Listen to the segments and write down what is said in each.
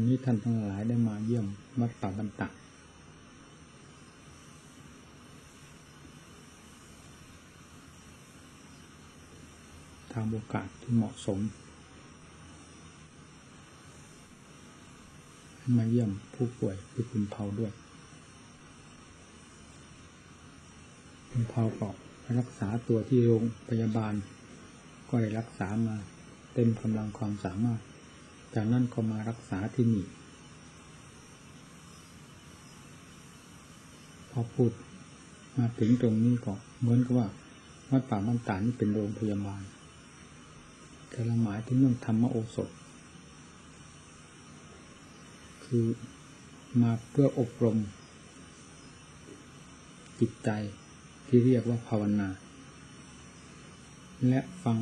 วันนี้ท่านทั้งหลายได้มาเยี่ยมวัดป่าบันตะทางโอกาสที่เหมาะสม มาเยี่ยมผู้ป่วยคือคุณเผาด้วย คุณเผาก็รักษาตัวที่โรงพยาบาล ก็ได้รักษามาเต็มกำลังความสามารถ จากนั้นก็มารักษาที่นี่ พอพูดมาถึงตรงนี้ก็เหมือนกับว่าวัดป่ามันตานี่เป็นโรงพยาบาลแต่ละหมายถึงเรื่องธรรมโอสถ คือมาเพื่ออบรม จิตใจที่เรียกว่าภาวนา และฟัง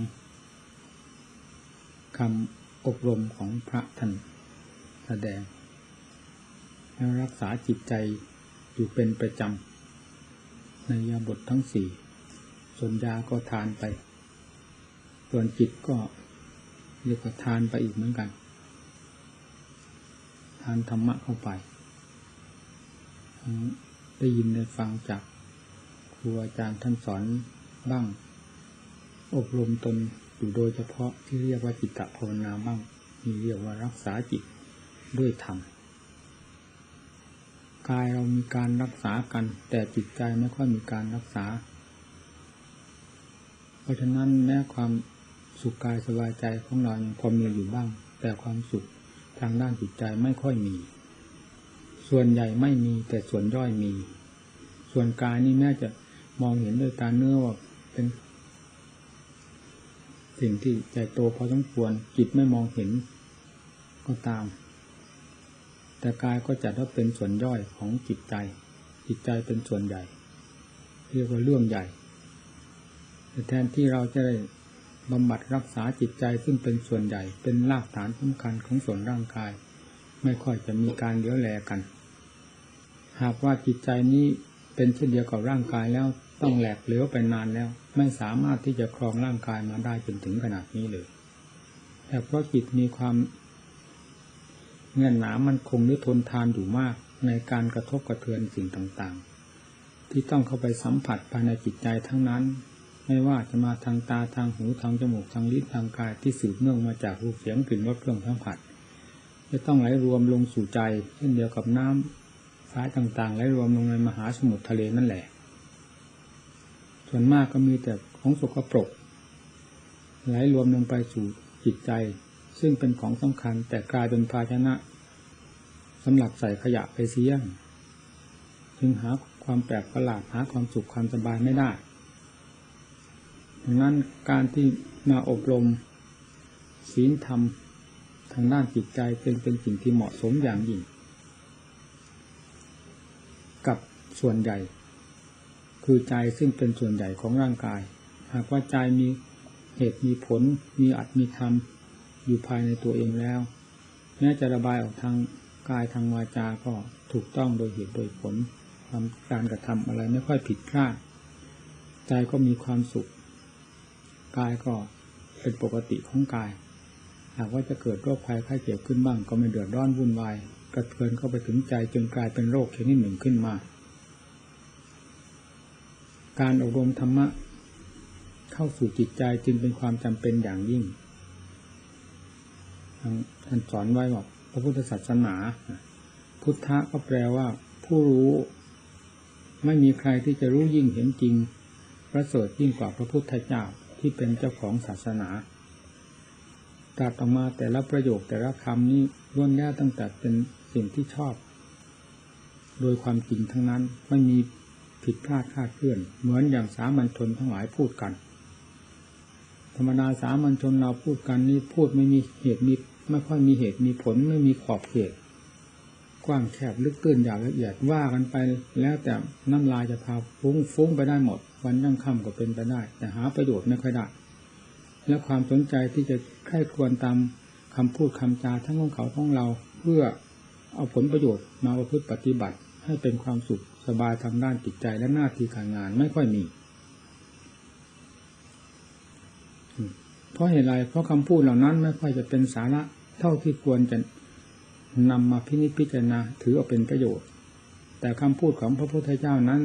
คำ อบรมของพระท่านแสดง แล้วรักษาจิตใจอยู่เป็นประจำในยาบททั้งสี่ส่วนยาก็ทานไป ส่วนจิตก็เรียกว่าทานไปอีกเหมือนกัน ทานธรรมะเข้าไป ได้ยินได้ฟังจากครูอาจารย์ท่านสอนบ้าง อบรมตน อยู่โดยเฉพาะที่เรียกว่าจิตตภาวนาบ้างมีเรียกว่ารักษาจิตด้วยธรรมกายเรามีการรักษากัน แต่จิตใจไม่ค่อยมีการรักษา เพราะฉะนั้นแม้ความสุขกายสบายใจของเรายังพอมีอยู่บ้าง แต่ความสุขทางด้านจิตใจไม่ค่อยมี ส่วนใหญ่ไม่มีแต่ส่วนย่อยมี ส่วนกายนี่แม้จะมองเห็นด้วยตาเนื้อว่าเป็น สิ่งที่ใหญ่โตพอสมควรจิตไม่มองเห็นก็ตาม แต่กายก็จัดว่าเป็นส่วนย่อยของจิตใจ จิตใจเป็นส่วนใหญ่ เรียกว่าเรื่องใหญ่แต่แทนที่เราจะได้บำบัดรักษาจิตใจซึ่งเป็นส่วนใหญ่ เป็นรากฐานสำคัญของส่วนร่างกาย ไม่ค่อยจะมีการเลี้ยวแลกัน หากว่าจิตใจนี้เป็นเช่นเดียวกับร่างกายแล้ว ต้องแหลกเหลวไปนานแล้ว ไม่สามารถที่จะครองร่างกายมาได้จนถึงขนาดนี้เลย แต่เพราะจิตมีความเงื่อนหนามันคงนิทนทานอยู่มากในการกระทบกระเทือนสิ่งต่างๆ ที่ต้องเข้าไปสัมผัสภายในจิตใจทั้งนั้น ไม่ว่าจะมาทางตาทางหูทางจมูกทางลิ้นทางกายที่สืบเนื่องมาจากรูปเสียงกลิ่นรสเครื่องสัมผัส จะต้องไหลรวมลงสู่ใจ เช่นเดียวกับน้ำสายต่างๆไหลรวมลงในมหาสมุทรทะเลนั่นแหละ ส่วนมากก็มีแต่ของสกปรกไหลรวมลงไปสู่จิตใจ ซึ่งเป็นของสำคัญ แต่กลายเป็นภาชนะสำหรับใส่ขยะไปเสียจึงหาความแปลกประหลาดหาความสุขความสบายไม่ได้ดังนั้นการที่มาอบรมศีลธรรมทางด้านจิตใจเป็นเป็นสิ่งที่เหมาะสมอย่างยิ่ง กับส่วนใหญ่ คือใจซึ่งเป็นส่วนใหญ่ของร่างกาย หากว่าใจมีเหตุมีผล มีอัตมีธรรม อยู่ภายในตัวเองแล้ว แม้จะระบายออกทางกายทางวาจาก็ถูกต้องโดยเหตุโดยผลทำการกระทำอะไรไม่ค่อยผิดพลาดใจก็มีความสุข กายก็เป็นปกติของกาย หากว่าจะเกิดโรคภัยไข้เจ็บขึ้นบ้าง ก็ไม่เดือดร้อนวุ่นวายกระเทือนเข้าไปถึงใจจนกลายเป็นโรคชนิดหนึ่งขึ้นมา การอบรมธรรมะ เข้าสู่จิตใจจึงเป็นความจำเป็นอย่างยิ่งท่านสอนไว้บอกพระพุทธศาสนา พุทธะก็แปลว่า ผู้รู้ ไม่มีใครที่จะรู้ยิ่งเห็นจริงประเสริฐยิ่งกว่าพระพุทธเจ้าที่เป็นเจ้าของศาสนาตรัสออกมาแต่ละประโยคแต่ละคำนี้ล้วนแล้วตั้งแต่เป็นสิ่งที่ชอบ โดยความจริงทั้งนั้นไม่มี ผิดพลาดคาดเคลื่อน เหมือนอย่างสามัญชนทั้งหลายพูดกัน ธรรมดาสามัญชนเราพูดกันนี่พูดไม่มีเหตุมีไม่ค่อยมีเหตุมีผลไม่มีขอบเขตกว้างแคบลึกตื้นอย่างละเอียดว่ากันไปแล้วแต่น้ำลายจะพาฟุ้งฟุ้งไปได้หมด วันยั่งค่ำก็เป็นไปได้ แต่หาประโยชน์ไม่ค่อยได้ และความสนใจที่จะใคร่ควรตามคำพูดคำจาทั้งของเขาทั้งเรา เพื่อเอาผลประโยชน์มาประพฤติปฏิบัติให้เป็นความสุข สบายทางด้านจิตใจและหน้าที่การงานไม่ค่อยมี เพราะเหตุไรเพราะคำพูดเหล่านั้นไม่ค่อยจะเป็นสาระเท่าที่ควรจะนำมาพินิจพิจารณาถือเอาเป็นประโยชน์ แต่คำพูดของพระพุทธเจ้านั้น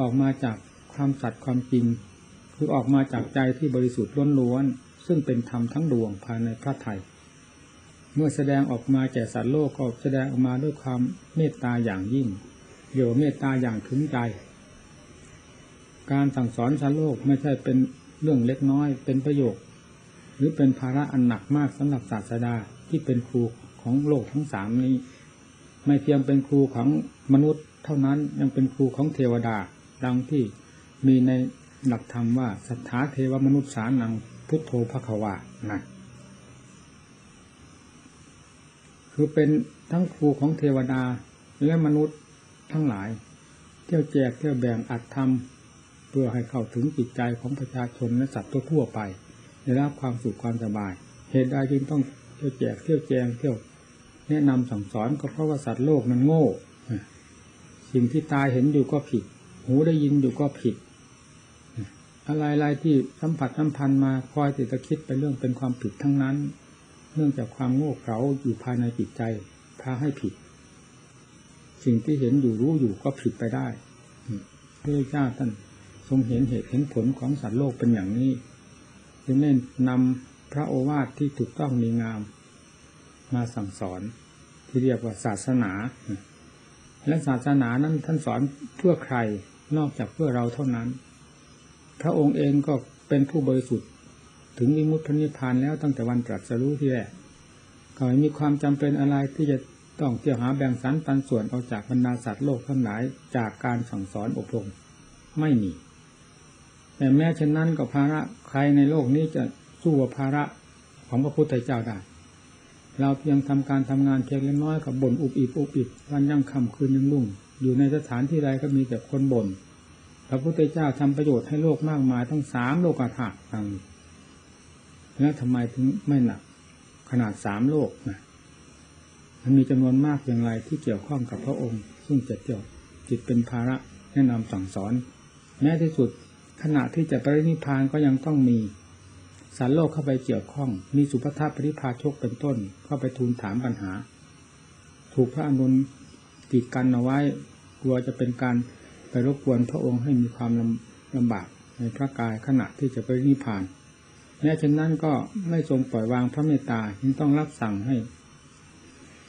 ออกมาจากความสัตย์ความจริง คือออกมาจากใจที่บริสุทธิ์ล้วนๆซึ่งเป็นธรรมทั้งดวงภายในพระไทยเมื่อแสดงออกมาแก่สัตว์โลกก็แสดงออกมาด้วยความเมตตาอย่างยิ่ง เดี๋ยวเมตตาอย่างถึงใจ การสั่งสอนสัตว์โลกไม่ใช่เป็นเรื่องเล็กน้อย เป็นประโยชน์หรือเป็นภาระอันหนักมากสำหรับศาสดาที่เป็นครูของโลกทั้งสามนี้ ไม่เพียงเป็นครูของมนุษย์เท่านั้นยังเป็นครูของเทวดา ดังที่มีในหลักธรรมว่าสัทธาเทวมนุษย์สานังพุทโธภควานะคือเป็นทั้งครูของเทวดาและมนุษย์ ทั้งหลาย เที่ยวแจกเที่ยวแบ่งอัดทำเพื่อให้เข้าถึงจิตใจของประชาชนและสัตว์ทั่วไปได้รับความสุขความสบาย เหตุใดจึงต้องเที่ยวแจกเที่ยวแจงเที่ยวแนะนำสั่งสอนก็เพราะว่าสัตว์โลกมันโง่สิ่งที่ตายเห็นอยู่ก็ผิด หูได้ยินอยู่ก็ผิด อะไรๆที่สัมผัสสัมพันธ์มาคอยติดตะคิดไปเรื่องเป็นความผิดทั้งนั้น เนื่องจากความโง่เขลาอยู่ภายในจิตใจพาให้ผิด สิ่งที่เห็นอยู่รู้อยู่ก็ผิดไปได้พระเจ้าท่านทรงเห็นเหตุเห็นผลของสัตว์โลกเป็นอย่างนี้จึงได้นนำพระโอวาทที่ถูกต้องมีงาม มาสั่งสอน ที่เรียกว่าศาสนา และศาสนานั้นท่านสอนเพื่อใครนอกจากเพื่อเราเท่านั้น พระองค์เองก็เป็นผู้บริสุทธิ์ ถึงวิมุตตินิพพานแล้วตั้งแต่วันตรัสรู้ที่แรกก็ไม่มีความจำเป็นอะไรที่จะ ต้องเที่ยวหาแบ่งสรรปันส่วนเอาจากบรรดาสัตว์โลกทั้งหลายจากการสั่งสอนอบรมไม่มี แต่แม้เช่นนั้นก็ภาระใครในโลกนี้จะสู้กับภาระของพระพุทธเจ้าได้ เราเพียงทำการทำงานเพียงเล็กน้อยกับบ่นอุบอิบอุบอิบวันยังค่ำคืนยังรุ่ง อยู่ในสถานที่ใดก็มีแต่คนบน่นพระพุทธเจ้าทำประโยชน์ให้โลกมากมายทั้งสามโลกธาตุทางแล้วทำไมถึงไม่หนัก ขนาดสามโลกนะ มันมีจำนวนมากอย่างไรที่เกี่ยวข้องกับพระองค์ ซึ่งจะเกี่ยวจิตเป็นภาระแนะนำสั่งสอน แม้ที่สุดขณะที่จะปรินิพานก็ยังต้องมีสารโลกเข้าไปเกี่ยวข้อง มีสุภาพปริพาชกเป็นต้น เข้าไปทูลถามปัญหา ถูกพระอนุนกีดกันเอาไว้กลัวจะเป็นการไปรบกวนพระองค์ให้มีความลำลำบากในพระกายขณะที่จะไปนิพพานแม้เช่นนั้นก็ไม่ทรงปล่อยวางพระเมตตาจึงต้องรับสั่งให้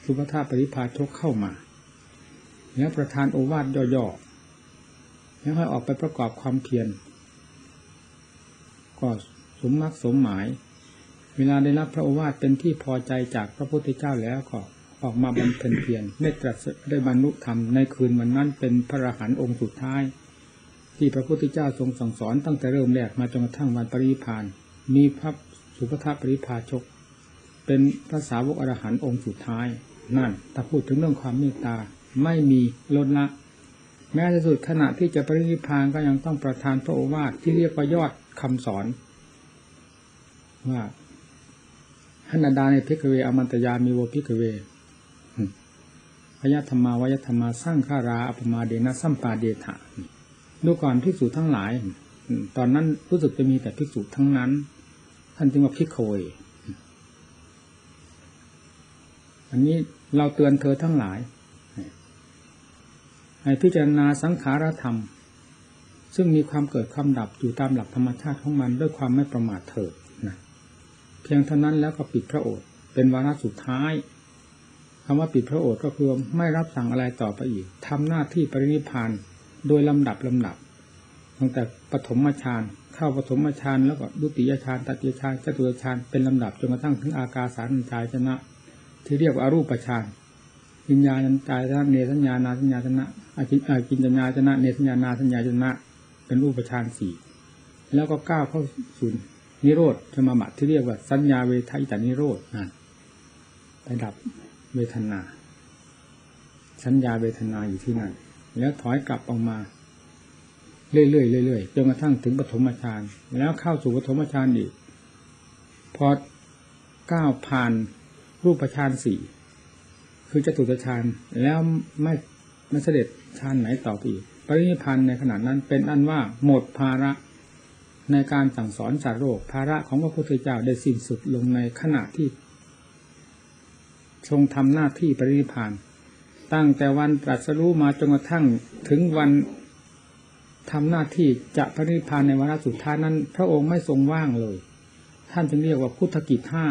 สุภธาปริพาชกเข้ามาแล้วประธานโอวาทย่อๆแล้วให้ออกไปประกอบความเพียรก็สมมักสมหมาย เวลาได้รับพระโอวาทเป็นที่พอใจจากพระพุทธเจ้าแล้วก็ออกมาบำเพ็ญเพียรได้ตรัสได้บรรลุธรรมในคืนวันนั้นเป็นพระอรหันต์องค์สุดท้าย ที่พระพุทธเจ้าทรงสั่งสอนตั้งแต่เริ่มแรกมาจนกระทั่งวันปริพานมีพระสุภาปริพาชก เป็นพระสาวกอรหันต์องค์สุดท้าย นั่นถ้าพูดถึงเรื่องความเมตตาไม่มีลดละแม้ที่สุดขณะที่จะปรินิพพานก็ยังต้องประทานพระโอวาทที่เรียกว่ายอดคำสอน ว่าหันทะทานิ ภิกขะเว อามันตะยามิ โว ภิกขะเว วะยะธัมมาวะยะธัมมาสังขารา อัปปะมาเทนะสัมปาเทถะดูก่อนภิกษุทั้งหลาย ตอนนั้นรู้สึกจะมีแต่ภิกษุทั้งนั้น ท่านจึงว่าพิกโวย อันนี้เราเตือนเธอทั้งหลาย ให้พิจารณาสังขารธรรม ซึ่งมีความเกิดความดับอยู่ตามหลักธรรมชาติของมันด้วยความไม่ประมาทเถิดนะเพียงเท่านั้นแล้วก็ปิดพระโอษฐ์เป็นวาระสุดท้ายคำว่าปิดพระโอษฐ์ก็คือไม่รับสั่งอะไรต่อไปอีกทำหน้าที่ปรินิพานโดยลำดับลำดับตั้งแต่ปฐมฌานเข้าปฐมฌานแล้วก็ดุติยฌานตติยฌานจตุตฌานเป็นลำดับจนกระทั่งถึงอากาสานัญจายชนะ ที่เรียกว่ารูปฌานวิญญาณจายชนะเนสัญญานาสัญญาชนะอาจิอากินจัญญาชนะเนสัญญานาสัญญาชนะ เป็นรูปฌานสี่แล้วก็ก้าวเข้าสู่นิโรธสมาบัติที่เรียกว่าสัญญาเวทายตานิโรธนั่นไปดับเวทนา สัญญาเวทนาอยู่ที่นั่น แล้วถอยกลับออกมา เรื่อยๆเรื่อยๆจนกระทั่งถึงปฐมฌานแล้วเข้าสู่ปฐมฌานอีกพอก้าวผ่าน รูปฌานสี่คือจตุตฌานแล้วไม่ไม่เสด็จฌานไหนต่อไปอีกปรินิพานในขณะนั้นเป็นอันว่าหมดภาระในการสั่งสอนสารโลกภาระของพระพุทธเจ้าได้สิ้นสุดลงในขณะที่ ทรงทำหน้าที่ปรินิพาน ตั้งแต่วันตรัสรู้มาจนกระทั่งถึงวันทำหน้าที่จะปรินิพานในวาระสุดท้ายนั้น พระองค์ไม่ทรงว่างเลย ท่านจึงเรียกว่าพุทธกิจห้า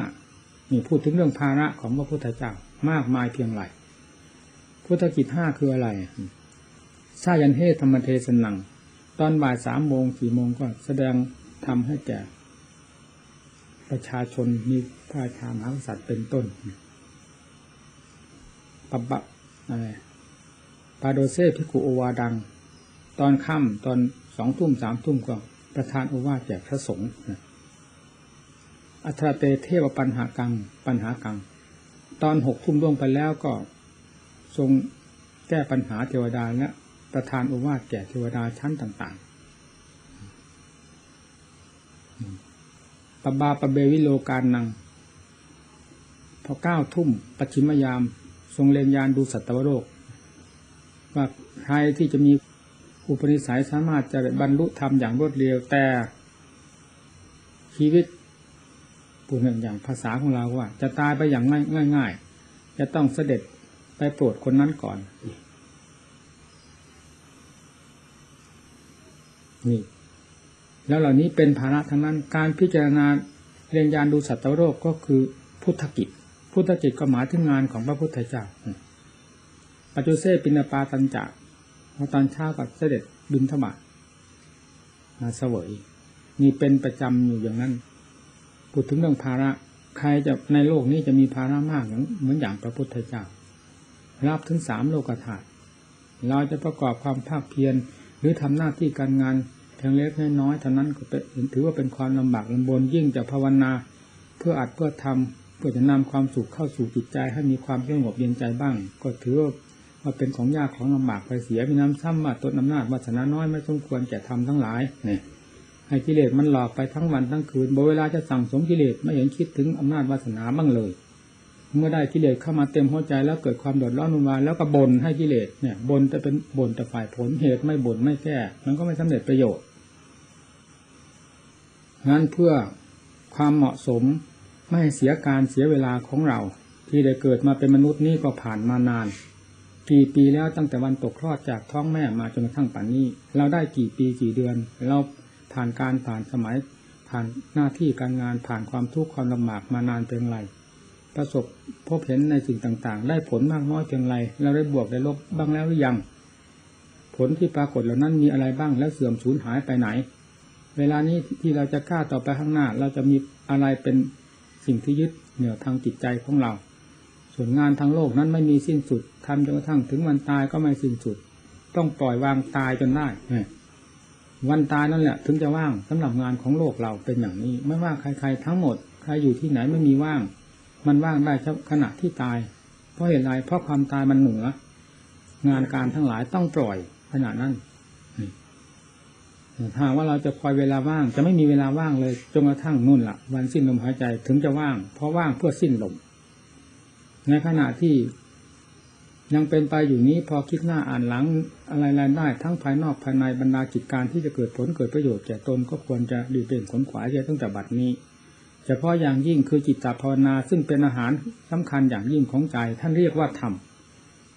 นี่พูดถึงเรื่องภาระของพระพุทธเจ้ามากมายเพียงไรพุทธกิจห้าคืออะไรซายันเทธรรมเทศนัง ตอนบ่ายสามโมงสี่โมงก็แสดงทำให้แก่ ประชาชนมีพระราชามหากษัตริย์เป็นต้นปบะอะไรปาโดเซพิกุโอวาดัง ตอนค่ำตอนสองทุ่มสามทุ่มก็ประธานโอวาแจกพระสงฆ์ อัตราเตเทวปัญหากัง ปัญหากัง ตอนหกทุ่มล่วงไปแล้วก็ทรงแก้ปัญหาเทวดาและประธานโอวาทแก่เทวดาชั้นต่างๆปบาปเบวิโลการนัง พอเก้าทุ่มปัจฉิมยาม ทรงเลนยานดูสัตวโลกว่าใครที่จะมีอุปนิสัยสามารถจะบรรลุธรรมอย่างรวดเร็วแต่ชีวิต พูดอย่างภาษาของเราว่า จะตายไปอย่างง่ายง่ายจะต้องเสด็จไปโปรดคนนั้นก่อนนี่แล้วเหล่านี้เป็นภาระทั้งนั้น การพิจารณาเรียนยานดูสัตว์โรคก็คือพุทธกิจ พุทธกิจก็หมายถึงงานของพระพุทธเจ้าปัจจุเซปินปาตันจักพอตอนเช้าก็เสด็จบินธบาตมาเสวยนี่เป็นประจำอยู่อย่างนั้น พูดถึงเรื่องภาระ ใครจะในโลกนี้จะมีภาระมากเหมือนอย่างพระพุทธเจ้ารับถึงสามโลกธาตุเราจะประกอบความภาคเพียรหรือทำหน้าที่การงานเพียงเล็กน้อยเท่านั้นก็เป็นถือว่าเป็นความลำบากลำบนยิ่งจะภาวนา เพื่ออัดเพื่อทำเพื่อจะนำความสุขเข้าสู่จิตใจ ให้มีความสงบเย็นใจบ้าง ก็ถือว่าว่าเป็นของยากของลำบากไปเสียมีน้ำซ้ำมาต้นอำนาจวาสนาน้อยไม่สมควรแก่ทำทั้งหลายเนี่ย ให้กิเลสมันหลอกไปทั้งวันทั้งคืนบเวลาจะสั่งสมกิเลสไม่เห็นคิดถึงอำนาจวาสนาบ้างเลย เมื่อได้กิเลสเข้ามาเต็มหัวใจแล้วเกิดความเดือดร้อนวุ่นวายแล้วก็บ่นให้กิเลสเนี่ยบ่นจะเป็นบ่นแต่ฝ่ายผลเหตุไม่บ่นไม่แก้มันก็ไม่สำเร็จประโยชน์งั้นเพื่อความเหมาะสมไม่ให้เสียการเสียเวลาของเรา ที่ได้เกิดมาเป็นมนุษย์นี่ก็ผ่านมานานกี่ปีแล้วตั้งแต่วันตกคลอดจากท้องแม่มาจนกระทั่งป่านนี้ เราได้กี่ปีกี่เดือน เรา ผ่านการผ่านสมัย ผ่านหน้าที่การงานผ่านความทุกข์ความลำบากมานานเป็นไรประสบพบเห็นในสิ่งต่างๆ ได้ผลมากน้อยเพียงไรเราได้บวกได้ลบบ้างแล้วหรือยัง ผลที่ปรากฏเหล่านั้นมีอะไรบ้างแล้วเสื่อมสูญหายไปไหน เวลานี้ที่เราจะกล้าต่อไปข้างหน้า เราจะมีอะไรเป็นสิ่งที่ยึดเหนี่ยวทางจิตใจของเรา ส่วนงานทางโลกนั้นไม่มีสิ้นสุดทำจนกระทั่งถึงวันตายก็ไม่สิ้นสุด ต้องปล่อยวางตายจนได้ วันตายนั่นแหละ ถึงจะว่างสำหรับงานของโลกเราเป็นอย่างนี้ ไม่ว่าใครๆทั้งหมด ใครอยู่ที่ไหนไม่มีว่าง มันว่างได้ขณะที่ตาย เพราะเหตุไรเพราะความตายมันเหนือ งานการทั้งหลายต้องปล่อยขณะนั้นถ้าว่าเราจะคอยเวลาว่าง จะไม่มีเวลาว่างเลยจนกระทั่งนู่นละ่ะ วันสิ้นลมหายใจถึงจะว่าง เพราะว่างเพื่อสิ้นลมในขณะที่ ยังเป็นไปอยู่นี้พอคิดหน้าอ่านหลังอะไรๆได้ ทั้งภายนอกภายในบรรดากิจการที่จะเกิดผลเกิดประโยชน์แก่ตนก็ควรจะดีเป็นขนขวายเยตั้งแต่บัดนี้เฉพาะอย่างยิ่งคือจิตตภาวนาซึ่งเป็นอาหารสำคัญอย่างยิ่งของใจ ท่านเรียกว่าธรรม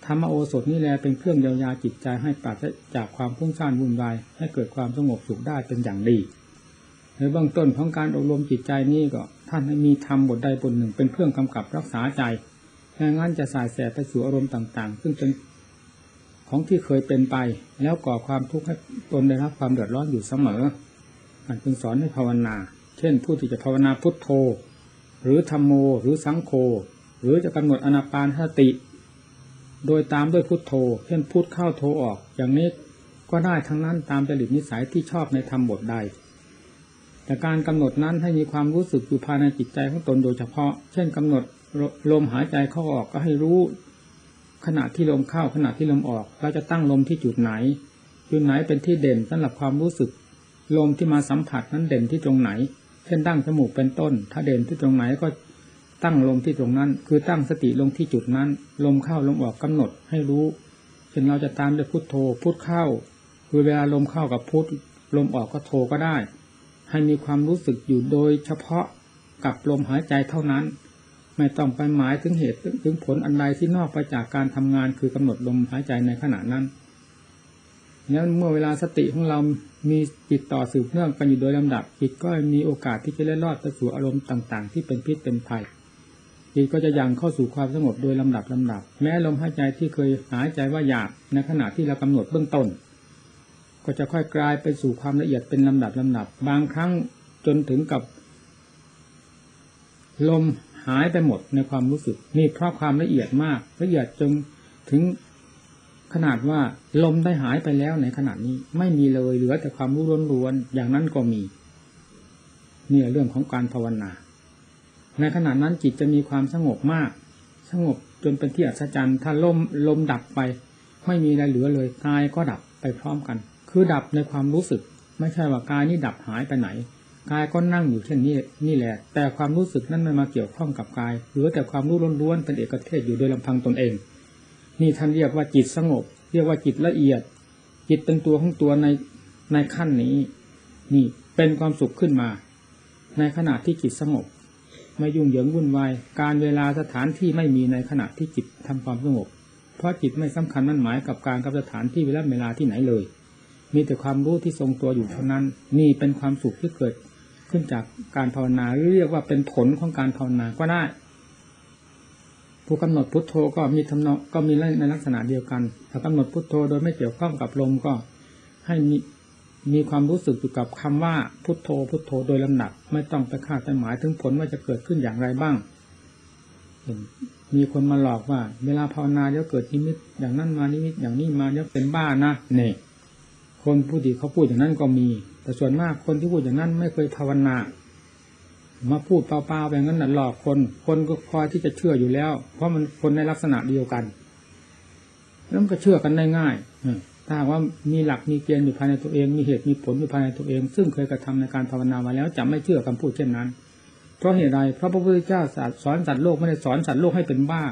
ธรรมโอสถนี่แหละเป็นเครื่องเยียวยาจิตใจให้ปราศจากความพุ่งซ่านวุ่นวายให้เกิดความสงบสุขได้เป็นอย่างดีในเบื้องต้นของการอบรมจิตใจนี้ก็ ท่านให้มีธรรมบทใดบทหนึ่งเป็นเครื่องกำกับรักษาใจ ไม่งั้นจะสายแสบไปสู่อารมณ์ต่าง ๆ ซึ่งเป็นของที่เคยเป็นไป แล้วก่อความทุกข์ให้ตนได้รับความเดือดร้อนอยู่เสมอการเป็นสอนให้ภาวนา เช่น ผู้ที่จะภาวนาพุทโธ หรือธรรมโม หรือสังโฆหรือจะกำหนดอนาปานสติ โดยตามด้วยพุทโธ เช่นพุทเข้าโธออก อย่างนี้ก็ได้ทั้งนั้นตามจริตนิสัยที่ชอบในธรรมบทใดแต่การกำหนดนั้นให้มีความรู้สึกอยู่ภายในจิตใจของตนโดยเฉพาะ เช่นกำหนด ลมหายใจเข้าออกก็ให้รู้ขณะที่ลมเข้าขณะที่ลมออก เราจะตั้งลมที่จุดไหน จุดไหนเป็นที่เด่นสำหรับความรู้สึก ลมที่มาสัมผัสนั้นเด่นที่ตรงไหน เช่นตั้งจมูกเป็นต้น ถ้าเด่นที่ตรงไหนก็ตั้งลมที่ตรงนั้น คือตั้งสติลงที่จุดนั้น ลมเข้าลมออกกำหนดให้รู้เช่นเราจะตามด้วยพุทโธพุทเข้า คือเวลาลมเข้ากับพุทลมออกก็โธก็ได้ ให้มีความรู้สึกอยู่โดยเฉพาะกับลมหายใจเท่านั้น ไม่ต้องไปหมายถึงเหตุถึงผลอันใดที่นอกไปจากการทำงานคือกำหนดลมหายใจในขณะนั้นนั้นเมื่อเวลาสติของเรามีจิตต่อสืบเนื่องกันอยู่โดยลำดับจิตก็มีโอกาสที่จะเล่นรอดไปสู่อารมณ์ต่างๆ ที่เป็นพิษเป็นภัยจิตก็จะยังเข้าสู่ความสงบโดยลำดับลำดับ แม้ลมหายใจที่เคยหายใจว่าหยาบในขณะที่เรากำหนดเบื้องต้น ก็จะค่อยกลายไปสู่ความละเอียดเป็นลำดับลำดับ บางครั้งจนถึงกับ ลม หายไปหมดในความรู้สึก นี่เพราะความละเอียดมาก ละเอียดจนถึงขนาดว่าลมได้หายไปแล้วในขณะนี้ ไม่มีเลยเหลือแต่ความรู้ล้วนๆอย่างนั้นก็มีเนี่ยเรื่องของการภาวนา ในขณะนั้นจิตจะมีความสงบมาก สงบจนเป็นที่อัศจรรย์ถ้าลมลมดับไป ไม่มีอะไรเหลือเลยกายก็ดับไปพร้อมกัน คือดับในความรู้สึก ไม่ใช่ว่ากายนี้ดับหายไปไหน กายก็นั่งอยู่เช่นนี้นี่แหละ แต่ความรู้สึกนั้นไม่มาเกี่ยวข้องกับกายหลือแต่ความรู้ล้วนๆเป็นเอกเทศอยู่โดยลำพังตนเอง นี่ท่านเรียกว่าจิตสงบ เรียกว่าจิตละเอียด จิตเป็นตัวของตัวในในขั้นนี้ นี่เป็นความสุขขึ้นมา ในขณะที่จิตสงบ ไม่ยุ่งเหยิงวุ่นวายการเวลาสถานที่ไม่มีในขณะที่จิตทำความสงบ เพราะจิตไม่สำคัญมั่นหมายกับการกับสถานที่เวลาเวลาที่ไหนเลย มีแต่ความรู้ที่ทรงตัวอยู่เท่านั้น นี่เป็นความสุขที่เกิด ขึ้นจากการภาวนาหรือเรียกว่าเป็นผลของการภาวนาก็ได้ ผู้กำหนดพุทโธก็มีทำนองก็มีในลักษณะเดียวกัน ถ้ากำหนดพุทโธโดยไม่เกี่ยวข้องกับลมก็ให้มีมีความรู้สึกอยู่กับคำว่าพุทโธพุทโธโดยลำดับไม่ต้องไปคาดไปหมายถึงผลว่าจะเกิดขึ้นอย่างไรบ้าง มีคนมาหลอกว่า เวลาภาวนาเดี๋ยวเกิดนิมิตอย่างนั้นมานิมิตอย่างนี้มาเดี๋ยวเป็นบ้านะเนี่ยคนผู้ดีเขาพูดอย่างนั้นก็มี แต่ส่วนมากคนที่พูดอย่างนั้นไม่เคยภาวนา มาพูดเปล่าๆแบบนั้นหลอกคน คนก็คอยที่จะเชื่ออยู่แล้ว เพราะมันคนในลักษณะเดียวกัน แล้วก็เชื่อกันได้ง่ายถ้าว่ามีหลักมีเกณฑ์อยู่ภายในตัวเอง มีเหตุมีผลอยู่ภายในตัวเอง ซึ่งเคยกระทำในการภาวนามาแล้วจะไม่เชื่อคำพูดเช่นนั้น เพราะเหตุใดเพราะพระพุทธเจ้าสอนสัตว์โลกไม่ได้สอนสัตว์โลกให้เป็นบ้า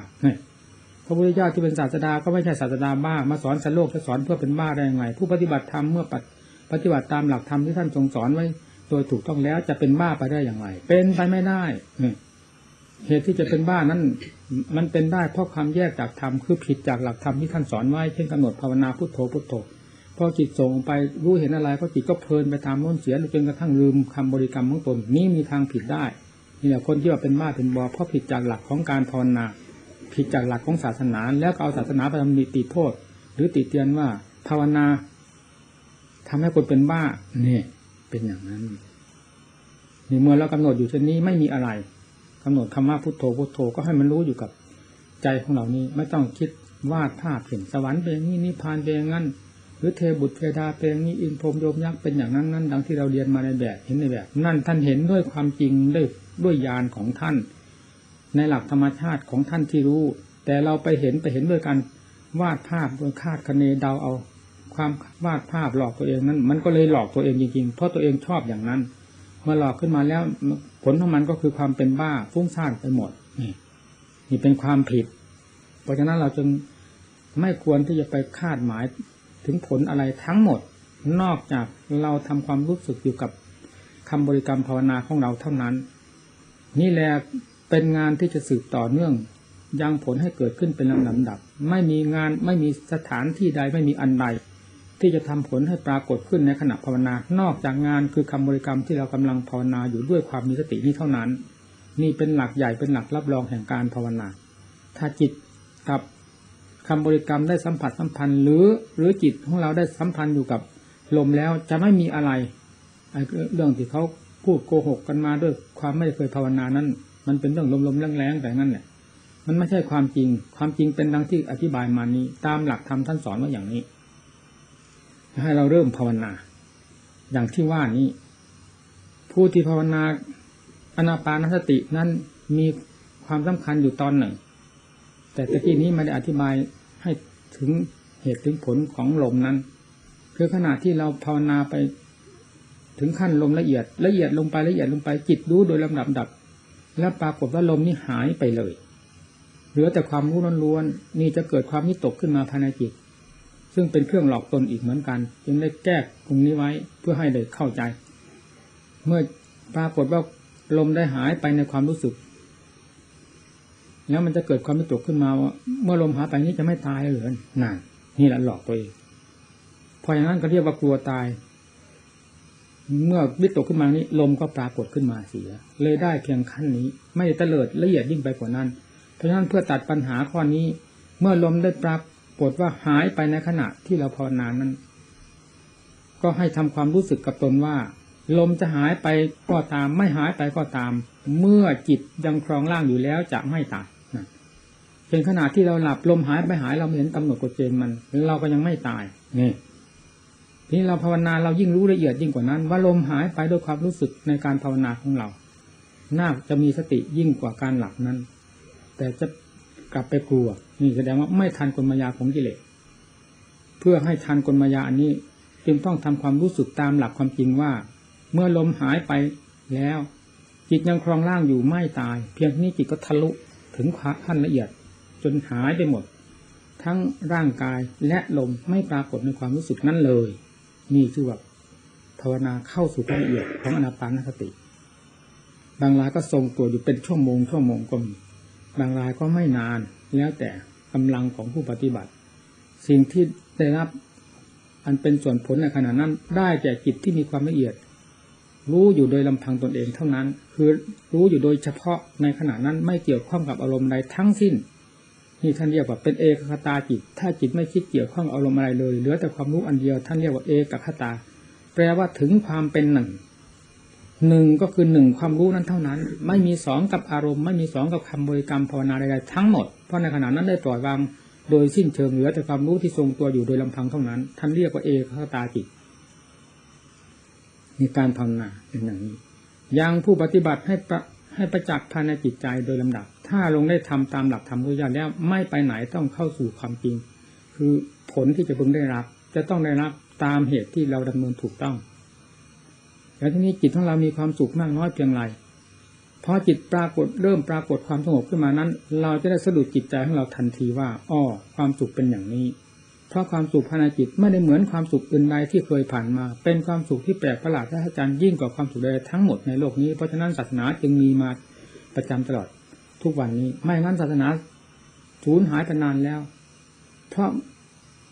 พระพุทธเจ้าที่เป็นศาสดาก็ไม่ใช่ศาสดาบ้า มาสอนสัตว์โลกจะสอนเพื่อเป็นบ้าได้ยังไง ผู้ปฏิบัติธรรมเมื่อ ปฏิบัติตามหลักธรรมที่ท่านทรงสอนไว้โดยถูกต้องแล้วจะเป็นบ้าไปได้อย่างไร เป็นไปไม่ได้เหตุที่จะเป็นบ้านั้น มันเป็นได้เพราะความแยกจากธรรมคือผิดจากหลักธรรมที่ท่านสอนไว้เช่นกำหนดภาวนาพุทโธพุทโธพอจิตส่งไปรู้เห็นอะไรก็จิตก็เพลินไปตามโน้นเสียจนกระทั่งลืมคำบริกรรมของตนนี้มีทางผิดได้นี่แหละคนที่ว่าเป็นบ้าเป็นบอเพราะผิดจากหลักของการภาวนา ผิดจากหลักของศาสนา แล้วก็เอาศาสนาไปทำนิติโทษ หรือติเตียนว่าภาวนา ทำให้คนเป็นบ้าเนี่ยเป็นอย่างนั้นนี่เมื่อเรากำหนดอยู่เช่นนี้ไม่มีอะไรกำหนดคำว่าพุทโธพุทโธก็ให้มันรู้อยู่กับใจของเรานี้ไม่ต้องคิดวาดภาพเห็นสวรรค์เป็นอย่างนี้นิพพานเป็นอย่างนั้นหรือเทบุตรเทดาเป็นอย่างนี้อินพรมโยมยักษ์เป็นอย่างนั้นนั้นดังที่เราเรียนมาในแบบเห็นในแบบ นั่นท่านเห็นด้วยความจริงด้วยด้วยญาณของท่าน ในหลักธรรมชาติของท่านที่รู้ แต่เราไปเห็นไปเห็นด้วยกันวาดภาพโดยคาดคะเนเดาเอา ความวาดภาพหลอกตัวเองนั้น มันก็เลยหลอกตัวเองจริงๆ เพราะตัวเองชอบอย่างนั้น เมื่อหลอกขึ้นมาแล้วผลของมันก็คือความเป็นบ้าฟุ้งซ่านไปหมด นี่นี่เป็นความผิด เพราะฉะนั้นเราจึงไม่ควรที่จะไปคาดหมายถึงผลอะไรทั้งหมด นอกจากเราทำความรู้สึกอยู่กับคำบริกรรมภาวนาของเราเท่านั้น นี่แหละเป็นงานที่จะสืบต่อเนื่องยังผลให้เกิดขึ้นเป็นลำดับ ไม่มีงานไม่มีสถานที่ใดไม่มีอันใด ที่จะทำผลให้ปรากฏขึ้นในขณะภาวนานอกจากงานคือคำบริกรรมที่เรากำลังภาวนาอยู่ด้วยความมีสตินี้เท่านั้น นี่เป็นหลักใหญ่เป็นหลักรับรองแห่งการภาวนา ถ้าจิตกับคำบริกรรมได้สัมผัสสัมพันธ์ หรือหรือจิตของเราได้สัมพันธ์อยู่กับลมแล้วจะไม่มีอะไรเรื่องที่เขาพูดโกหกกันมาด้วยความไม่เคยภาวนานั้น มันเป็นเรื่องลมๆแรงๆแต่นั่นแหละมันไม่ใช่ความจริง ความจริงเป็นดังที่อธิบายมานี้ ตามหลักธรรมท่านสอนว่าอย่างนี้ ให้เราเริ่มภาวนา อย่างที่ว่านี้ ผู้ที่ภาวนาอนาปานสตินั้นมีความสำคัญอยู่ตอนหนึ่ง แต่ตะกี้นี้ไม่ได้อธิบายให้ถึงเหตุถึงผลของลมนั้น คือขณะที่เราภาวนาไปถึงขั้นลมละเอียด ละเอียดลงไปละเอียดลงไปจิตรู้โดยลำดับดับ แล้วปรากฏว่าลมนี้หายไปเลย เหลือแต่ความรู้ล้วนๆนี่จะเกิดความนิตกขึ้นมาภายในจิต ซึ่งเป็นเครื่องหลอกตนอีกเหมือนกัน จึงได้แก้ตรงนี้ไว้เพื่อให้เด็กเข้าใจ เมื่อปรากฏว่าลมได้หายไปในความรู้สึกแล้วมันจะเกิดความวิตกขึ้นมาว่าเมื่อลมหายไปนี้จะไม่ตายเหรือนั่นนี่แหละหลอกตัวเองพออย่างนั้นก็เรียกว่ากลัวตาย เมื่อวิตกขึ้นมานี้ ลมก็ปรากฏขึ้นมาเสีย เลยได้เพียงขั้นนี้ ไม่ได้เตลิดละเอียดยิ่งไปกว่านั้น เพราะฉะนั้นเพื่อตัดปัญหาข้อนี้ เมื่อลมได้ปราก ฏว่าหายไปในขณะที่เราภาวนานั้น ก็ให้ทำความรู้สึกกับตนว่า ลมจะหายไปก็ตาม ไม่หายไปก็ตาม เมื่อจิตยังครองร่างอยู่แล้วจะไม่ตายเป็นขณะที่เราหลับลมหายไปหายเราเห็นกำหนดกฎเกณฑ์มัน เราก็ยังไม่ตายนี่ทีนี้เราภาวนาเรายิ่งรู้ละเอียดยิ่งกว่านั้น ว่าลมหายไปด้วยความรู้สึกในการภาวนาของเรา น่าจะมีสติยิ่งกว่าการหลับนั้น แต่จะกลับไปกลัว นี่แสดงว่าไม่ทันกลมายาของกิเลสเพื่อให้ทันกลมายาอันนี้ จึงต้องทำความรู้สึกตามหลักความจริงว่า เมื่อลมหายไปแล้ว จิตยังครองร่างอยู่ไม่ตาย เพียงนี้จิตก็ทะลุถึงขั้นละเอียด จนหายไปหมด ทั้งร่างกายและลมไม่ปรากฏในความรู้สึกนั้นเลย นี่คือว่าภาวนาเข้าสู่ความละเอียดของอนาปานสติ บางรายก็ทรงตัวอยู่เป็นชั่วโมงชั่วโมงก็มีบางรายก็ไม่นานแล้วแต่ กำลังของผู้ปฏิบัติ สิ่งที่ได้รับอันเป็นส่วนผลในขณะนั้น ได้แก่จิตที่มีความละเอียด รู้อยู่โดยลำพังตนเองเท่านั้น คือรู้อยู่โดยเฉพาะในขณะนั้นไม่เกี่ยวข้องกับอารมณ์ใดทั้งสิ้นนี่ท่านเรียกว่าเป็นเอกคตาจิต ถ้าจิตไม่คิดเกี่ยวข้องอารมณ์อะไรเลยเหลือแต่ความรู้อันเดียวท่านเรียกว่าเอกคตา แปลว่าถึงความเป็นหนึ่ง หนึ่งก็คือหนึ่งความรู้นั้นเท่านั้น ไม่มีสองกับอารมณ์ ไม่มีสองกับคำบริกรรมภาวนาใดๆทั้งหมด เพราะในขณะนั้นได้ปล่อยวางโดยสิ้นเชิงเหลือแต่ความรู้ที่ทรงตัวอยู่โดยลำพังเท่านั้น ท่านเรียกว่าเอกคตาจิตมีการภาวนาเป็นอย่างนี้ยังผู้ปฏิบัติให้ประให้ประจักษ์ภายในจิตใจโดยลำดับ ถ้าลงได้ทำตามหลักธรรมพุทธเจ้าแล้วไม่ไปไหนต้องเข้าสู่ความจริง คือผลที่จะพึงได้รับ จะต้องได้รับตามเหตุที่เราดำเนินถูกต้อง แล้วทีนี้จิตของเรามีความสุขมากน้อยเพียงไรพอจิตปรากฏเริ่มปรากฏความสงบขึ้นมานั้น เราจะได้สะดุดจิตใจของเราทันทีว่าอ้อความสุขเป็นอย่างนี้ เพราะความสุขภายในจิตไม่ได้เหมือนความสุขอื่นใดที่เคยผ่านมา เป็นความสุขที่แปลกประหลาดและอาจารย์ยิ่งกว่าความสุขใดทั้งหมดในโลกนี้เพราะฉะนั้นศาสนาจึงมีมาประจำตลอดทุกวันนี้ ไม่งั้นศาสนาสูญหายไปนานแล้ว เพราะ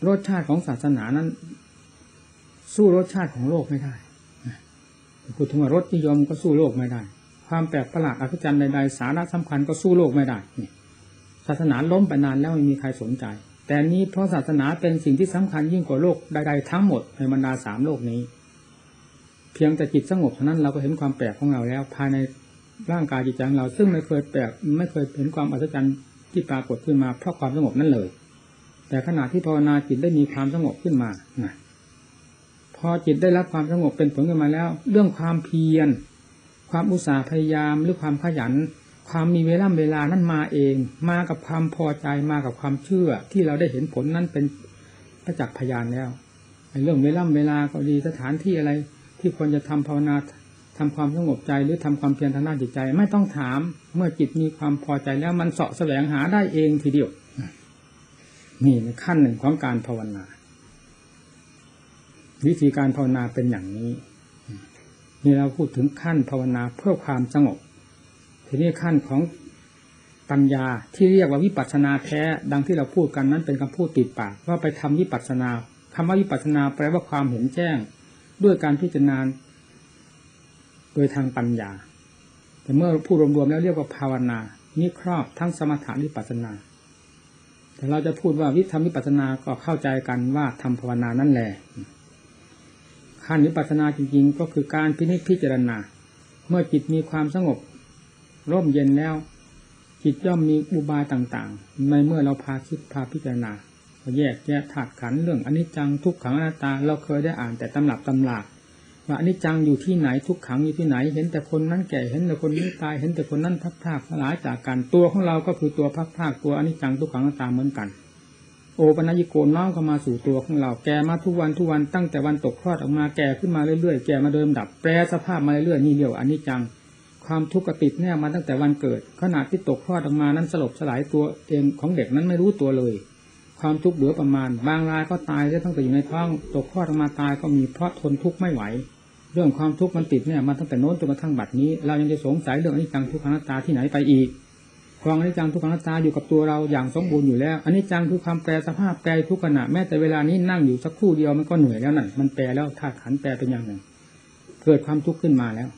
รสชาติของศาสนานั้น สู้รสชาติของโลกไม่ได้ พูดถึงว่ารสนิยมก็สู้โลกไม่ได้ ความแปลกประหลาดอัศจรรย์ใดๆสาระสำคัญก็สู้โลกไม่ได้เนี่ยศาสนาล้มไปนานแล้วไม่มีใครสนใจ แต่นี้เพราะศาสนาเป็นสิ่งที่สำคัญยิ่งกว่าโลกใดๆทั้งหมดในบรรดาสามโลกนี้ เพียงแต่จิตสงบเท่านั้นเราก็เห็นความแปลกของเราแล้ว ภายในร่างกายจิตใจของเรา ซึ่งไม่เคยแปลกไม่เคยเห็นความอัศจรรย์ที่ปรากฏขึ้นมาเพราะความสงบนั่นเลย แต่ขณะที่ภาวนาจิตได้มีความสงบขึ้นมานะ พอจิตได้รับความสงบเป็นผลขึ้นมาแล้ว เรื่องความเพียร ความอุตสาห์พยายามหรือความขยัน ความมีเวลาเวลานั้นมาเอง มากับความพอใจมากับความเชื่อ ที่เราได้เห็นผลนั้นเป็นประจักษ์พยานแล้วเรื่องเวลาเวลาก็ดีสถานที่อะไร ที่ควรจะทำภาวนาทำความสงบใจหรือทำความเพียรทางด้านจิตใจ ไม่ต้องถามเมื่อจิตมีความพอใจแล้วมันเสาะแสวงหาได้เองทีเดียวนี่ขั้นหนึ่งของการภาวนา วิธีการภาวนาเป็นอย่างนี้นี่เราพูดถึงขั้นภาวนาเพื่อความสงบ ทีนี้ขั้นของปัญญาที่เรียกว่าวิปัสสนาแท้ดังที่เราพูดกันนั้นเป็นคำพูดติดปากว่าไปทำวิปัสสนาคำว่าวิปัสสนาแปลว่าความเห็นแจ้ง ด้วยการพิจารณาโดยทางปัญญา แต่เมื่อพูดรวมๆแล้วเรียกว่าภาวนานี่ครอบทั้งสมถะวิปัสสนา แต่เราจะพูดว่าวิธรรมวิปัสสนาก็เข้าใจกันว่าทำภาวนานั่นแหละ ขั้นวิปัสสนาจริงๆ ก็คือการพินิจพิจารณา เมื่อจิตมีความสงบ ร่มเย็นแล้ว จิตย่อมมีอุบายต่างๆ ในเมื่อเราพาคิดพาพิจารณาแยกแยะถาดขันเรื่องอนิจจังทุกขังอนัตตา เราเคยได้อ่านแต่ตำรับตำราว่าอนิจจังอยู่ที่ไหนทุกขังอยู่ที่ไหน เห็นแต่คนนั้นแก่เห็นแต่คนนี้ตายเห็นแต่คนนั้นพัดพากสลายจากกันตัวของเราก็คือตัวพัดพากตัวอนิจจังทุกขังอนัตตาเหมือนกัน ปัญญิโกน้อมเข้ามาสู่ตัวของเราแก่มาทุกวันทุกวันตั้งแต่วันตกคลอดออกมาแก่ขึ้นมาเรื่อยๆแก่มาเดิมดับแปรสภาพมาเรื่อยๆนี่เดียวอนิจจังความทุกข์ติดแน่มาตั้งแต่วันเกิดขณะที่ตกคลอดออกมานั้นสลบสลายตัวเองของเด็กนั้นไม่รู้ตัวเลย ความทุกข์เหลือประมาณ บางรายก็ตายตั้งแต่อยู่ในท้องตกคลอดออกมาตายก็มีเพราะทนทุกข์ไม่ไหว เรื่องความทุกข์มันติดเนี่ยมาตั้งแต่โน้นจนกระทั่งบัดนี้ เรายังจะสงสัยเรื่องอนิจจังทุกขังนัตตาที่ไหนไปอีก กองอนิจจังทุกขังนัตตาอยู่กับตัวเราอย่างสมบูรณ์อยู่แล้วอันนี้จังคือความแปรสภาพแปรทุกขณะแม้แต่เวลานี้นั่งอยู่สักครู่เดียวมันก็เหนื่อยแล้วนั่นมันแปรแล้วธาตุขันแปรเป็นอย่างหนึ่ง เกิดความทุกข์ขึ้นมาแล้ว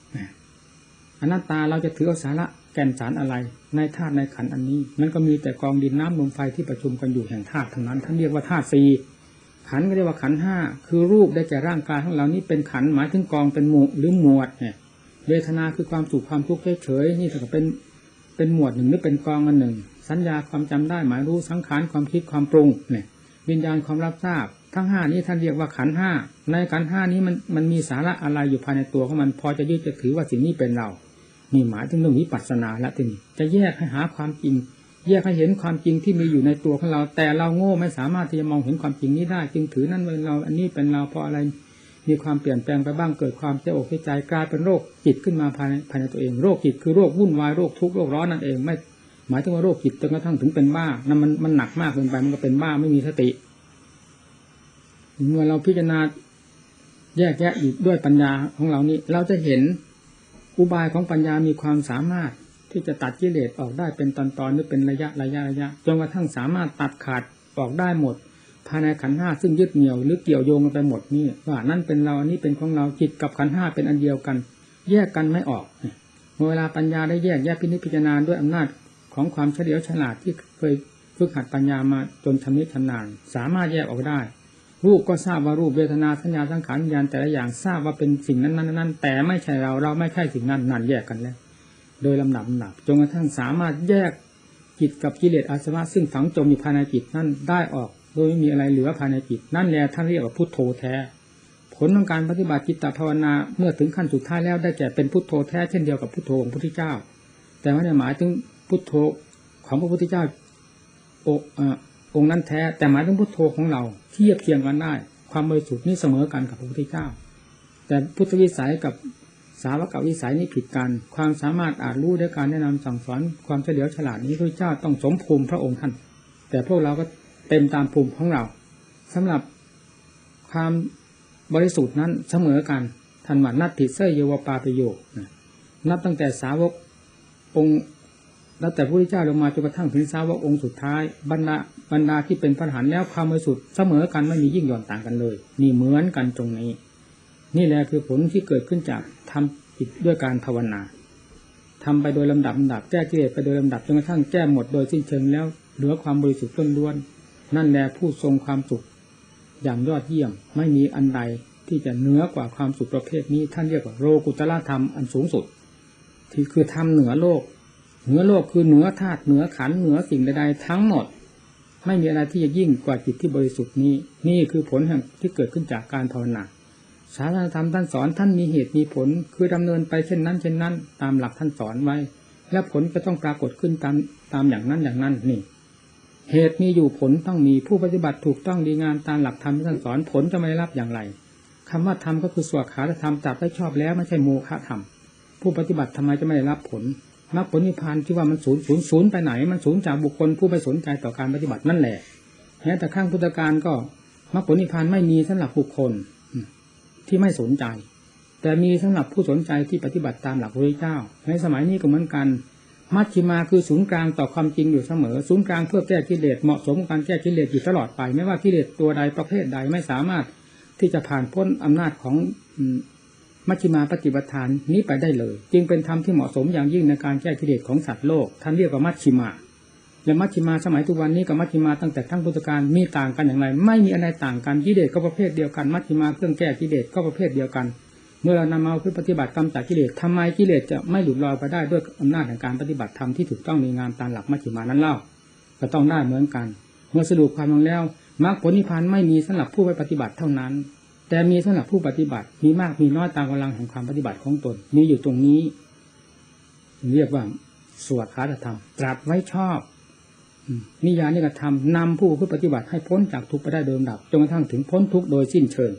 อนัตตาเราจะถือเอาสาระแก่นสารอะไร ในธาตุในขันอันนี้ มันก็มีแต่กองดินน้ำลมไฟที่ประชุมกันอยู่แห่งธาตุทั้งนั้นท่านเรียกว่าธาตุสี่ขันก็เรียกว่าขันห้าคือรูปได้แก่ร่างกายของเรานี่เป็นขันหมายถึงกองเป็นหมู่หรือหมวดเนี่ยเวทนาคือความสุขความทุกข์เฉยๆนี่ถือเป็น เป็นหมวดหนึ่งหรือเป็นกองอันหนึ่ง สัญญาความจำได้หมายรู้สังขารความคิดความปรุงเนี่ยวิญญาณความรับทราบ ทั้งห้านี้ท่านเรียกว่าขันห้าในขันห้านี้มันมันมีสาระอะไรอยู่ภายในตัวของมันพอจะยึดจะถือว่าสิ่งนี้เป็นเรานี่หมายถึงเรื่องวิปัสสนาละทีนี้จะแยกให้หาความจริง แยกให้เห็นความจริงที่มีอยู่ในตัวของเรา แต่เราโง่ไม่สามารถที่จะมองเห็นความจริงนี้ได้ จึงถือนั่นเป็นเรา อันนี้เป็นเราเพราะอะไร มีความเปลี่ยนแปลงไปบ้างเกิดความเจ็บอกใจกลายเป็นโรคจิตขึ้นมาภายในภายในตัวเอง โรคจิตคือโรควุ่นวายโรคทุกข์โรคร้อนนั่นเองไม่หมายถึงว่าโรคจิตจนกระทั่งถึงเป็นบ้านั่นมันมันหนักมากเกินไปมันก็เป็นบ้าไม่มีสติเมื่อเราพิจารณาแยกแยะอยู่ด้วยปัญญาของเรานี้ เราจะเห็นอุบายของปัญญามีความสามารถที่จะตัดกิเลสออกได้เป็นตอนๆหรือเป็นระยะระยะระยะจนกระทั่งสามารถตัดขาดออกได้หมดายในขันห้าซึ่งยึดเหนี่ยวหรือเกี่ยวโยงกันไปหมดนี่ว่านั่นเป็นเราอันนี้เป็นของเราจิตกับขันห้าเป็นอันเดียวกัน แยกกันไม่ออกเวลาปัญญาได้แยกแยกพินิจพิจารณาด้วยอำนาจของความเฉลียวฉลาดที่เคยฝึกหัดปัญญามาจนชำนิชำนาญสามารถแยกออกได้ รูปก็ทราบว่ารูปเวทนาสัญญาสังขารวิญญาณแต่ละอย่างทราบว่าเป็นสิ่งนั้นนั้นนั้นแต่ไม่ใช่เราเราไม่ใช่สิ่งนั้นนั่นแยกกันแล้ว โดยลำดับลำดับจนกระทั่งสามารถแยกจิตกับกิเลสอาสวะซึ่งฝังจมอยู่ภายในจิตนั่นได้ออก โดยไม่มีอะไรเหลือภายในจิตนั่นแหละท่านเรียกว่าพุทโธแท้ ผลของการปฏิบัติจิตตภาวนาเมื่อถึงขั้นสุดท้ายแล้วได้แก่เป็นพุทโธแท้เช่นเดียวกับพุทโธของพระพุทธเจ้า แต่ไม่ได้หมายถึงพุทโธของพระพุทธเจ้าองค์นั้นแท้ แต่หมายถึงพุทโธของเราเทียบเทียงกันได้ ความบริสุทธิ์นี่เสมอกันกับพระพุทธเจ้า แต่พุทธวิสัยกับสาวกวิสัยนี่ผิดกัน ความสามารถอาจรู้ด้วยการแนะนำสั่งสอนความเฉลียวฉลาดนี้พระเจ้าต้องสมภูมิพระองค์ท่าน แต่พวกเราก็ เต็มตามภูมิของเราสำหรับความบริสุทธิ์นั้นเสมอกันทันวันัตติเสยเยวปาประโยคนับตั้งแต่สาวกองค์แล้วแต่พระพุทธเจ้าลงมาจนกระทั่งถึงสาวกองค์สุดท้ายบรรดาบรรดาที่เป็นพระหันแล้วความบริสุทธิ์เสมอกันไม่มียิ่งหย่อนต่างกันเลย นี่เหมือนกันตรงนี้ นี่แหละคือผลที่เกิดขึ้นจากทำจิตด้วยการภาวนาทำไปโดยลำดับลำดับแก้กิเลสไปโดยลำดับจนกระทั่งแก้หมดโดยสิ้นเชิงแล้วเหลือความบริสุทธิ์ล้วน นั่นแหละผู้ทรงความสุขอย่างยอดเยี่ยม ไม่มีอันใดที่จะเหนือกว่าความสุขประเภทนี้ท่านเรียกว่าโลกุตละธรรมอันสูงสุด ที่คือทำเหนือโลก เหนือโลกคือเหนือธาตุเหนือขันเหนือสิ่งใดๆทั้งหมด ไม่มีอะไรที่จะยิ่งกว่าจิตที่บริสุทธิ์นี้ นี่คือผลแห่งที่เกิดขึ้นจากการภาวนาศาสนาธรรมท่านสอนท่านมีเหตุมีผลคือดำเนินไปเช่นนั้นเช่นนั้น ตามหลักท่านสอนไว้ และผลก็ต้องปรากฏขึ้นตามตามอย่างนั้นอย่างนั้นนี่ เหตุมีอยู่ผลต้องมีผู้ปฏิบัติถูกต้องดีงานตามหลักธรรมที่ท่านสอนผลจะไม่รับอย่างไรคำว่าธรรมก็คือสวดขาธรรมจับได้ชอบแล้วไม่ใช่โมฆะธรรมผู้ปฏิบัติทำไมจะไม่ได้รับผลมรรคผลนิพพานที่ว่ามันศูนย์ศูนย์ศูนย์ไปไหน มันศูนย์จากบุคคลผู้ไปสนใจต่อการปฏิบัตินั่นแหละแม้แต่ข้างพุทธการก็มรรคผลนิพพานไม่มีสำหรับบุคคลที่ไม่สนใจ แต่มีสำหรับผู้สนใจที่ปฏิบัติตามหลักพระเจ้า ในสมัยนี้ก็เหมือนกัน มัชชิมาคือศูนย์กลางต่อความจริงอยู่เสมอ ศูนย์กลางเพื่อแก้กิเลสเหมาะสมกับการแก้กิเลสอยู่ตลอดไป ไม่ว่ากิเลสตัวใดประเภทใดไม่สามารถที่จะผ่านพ้นอำนาจของมัชฌิมาปฏิปทานนี้ไปได้เลย จึงเป็นธรรมที่เหมาะสมอย่างยิ่งในการแก้กิเลสของสัตว์โลกท่านเรียกว่ามัชฌิมา และมัชฌิมาสมัยทุกวันนี้กับมัชฌิมาตั้งแต่ทั้งพุทธการมีต่างกันอย่างไร ไม่มีอะไรต่างกันกิเลสก็ประเภทเดียวกันมัชฌิมาเครื่องแก้กิเลสก็ประเภทเดียวกัน เมื่อเรานำมาเพื่อปฏิบัติกรรมจากกิเลสทำไมกิเลสจะไม่หลุดลอยไปได้ด้วยอำนาจแห่งการปฏิบัติธรรมที่ถูกต้องในงานตามหลักมัชฌิมานั้นเล่า ก็ต้องได้เหมือนกัน เมื่อสรุปความลงแล้วมรรคผลนิพพานไม่มีสำหรับผู้ไปปฏิบัติเท่านั้น แต่มีสำหรับผู้ปฏิบัติมีมากมีน้อยตามกำลังของความปฏิบัติของตนมีอยู่ตรงนี้ เรียกว่าสวดคาถธรรม ตรัสไว้ชอบนิยานิกธรรมนำผู้ผู้ปฏิบัติให้พ้นจากทุกข์ไปได้โดยลำดับจนกระทั่งถึงพ้นทุกข์โดยสิ้นเชิง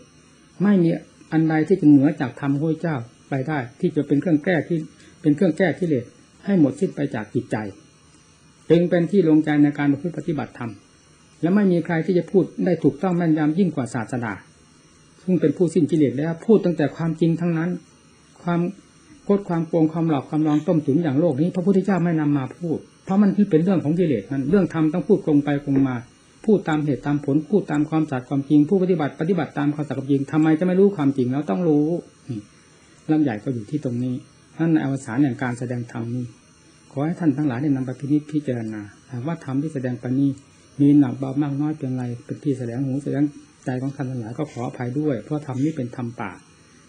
ไม่มี อันใดที่จะเหนือจากธรรมพระเจ้าไปได้ ที่จะเป็นเครื่องแก้ที่เป็นเครื่องแก้ที่เลสให้หมดสิ้นไปจากจิตใจ จึงเป็นที่ลงใจในการปฏิบัติธรรมและไม่มีใครที่จะพูดได้ถูกต้องแม่นยำยิ่งกว่าศาสดาซึ่งเป็นผู้สิ้นกิเลสแล้วพูดตั้งแต่ความจริงทั้งนั้น ความโกดความโกงความหลอกความลองต้มตุ๋นอย่างโลกนี้ พระพุทธเจ้าไม่นำมาพูด เพราะมันเป็นเรื่องของกิเลสนั้นเรื่องธรรมต้องพูดตรงไปตรงมา พูดตามเหตุตามผลพูดตามความสัตย์ความจริง ผู้ปฏิบัติปฏิบัติตามความสัตย์ความจริงทำไมจะไม่รู้ความจริงแล้วต้องรู้ลำใหญ่ก็อยู่ที่ตรงนี้นั่นในอวสานแห่งการแสดงธรรมนี้ขอให้ท่านทั้งหลายได้นำไปพินิจพิจารณาหากว่าธรรมที่แสดงไปนี้มีหนักเบามากน้อยเป็นไรเป็นที่แสดงหูแสดงใจของท่านทั้งหลายก็ขออภัยด้วย เพราะธรรมนี้เป็นธรรมป่า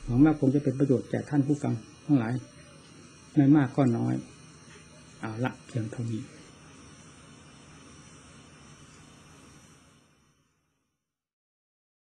หวังว่าคงจะเป็นประโยชน์แก่ท่านผู้ฟังทั้งหลาย ไม่มากก็น้อย เอาละเพียงเท่านี้